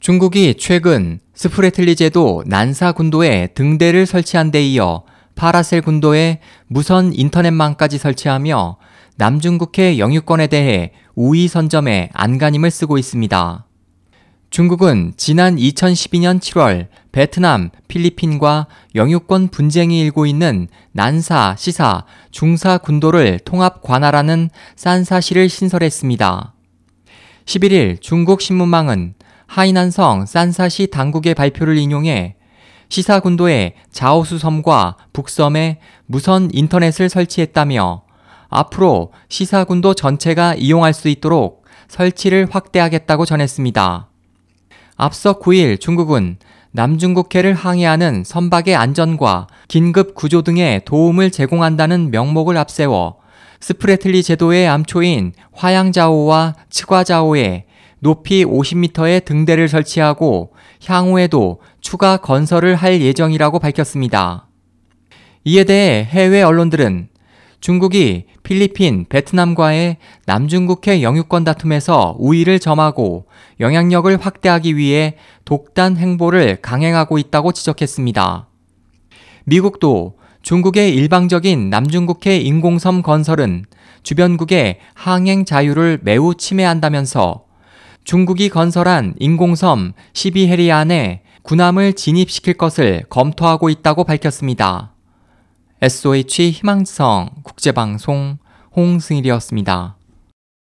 중국이 최근 스프레틀리 제도 난사 군도에 등대를 설치한 데 이어 파라셀 군도에 무선 인터넷망까지 설치하며 남중국해 영유권에 대해 우위 선점에 안간힘을 쓰고 있습니다. 중국은 지난 2012년 7월 베트남, 필리핀과 영유권 분쟁이 일고 있는 난사, 시사, 중사 군도를 통합 관할하는 산사시를 신설했습니다. 11일 중국 신문망은 하이난성 산사시 당국의 발표를 인용해 시사 군도에 자오수 섬과 북섬에 무선 인터넷을 설치했다며 앞으로 시사 군도 전체가 이용할 수 있도록 설치를 확대하겠다고 전했습니다. 앞서 9일 중국은 남중국해를 항해하는 선박의 안전과 긴급 구조 등의 도움을 제공한다는 명목을 앞세워 스프레틀리 제도의 암초인 화양자오와 츠과자오에 높이 50m의 등대를 설치하고 향후에도 추가 건설을 할 예정이라고 밝혔습니다. 이에 대해 해외 언론들은 중국이 필리핀, 베트남과의 남중국해 영유권 다툼에서 우위를 점하고 영향력을 확대하기 위해 독단 행보를 강행하고 있다고 지적했습니다. 미국도 중국의 일방적인 남중국해 인공섬 건설은 주변국의 항행 자유를 매우 침해한다면서 중국이 건설한 인공섬 12해리 안에 군함을 진입시킬 것을 검토하고 있다고 밝혔습니다. SOH 희망성 국제방송 홍승일이었습니다.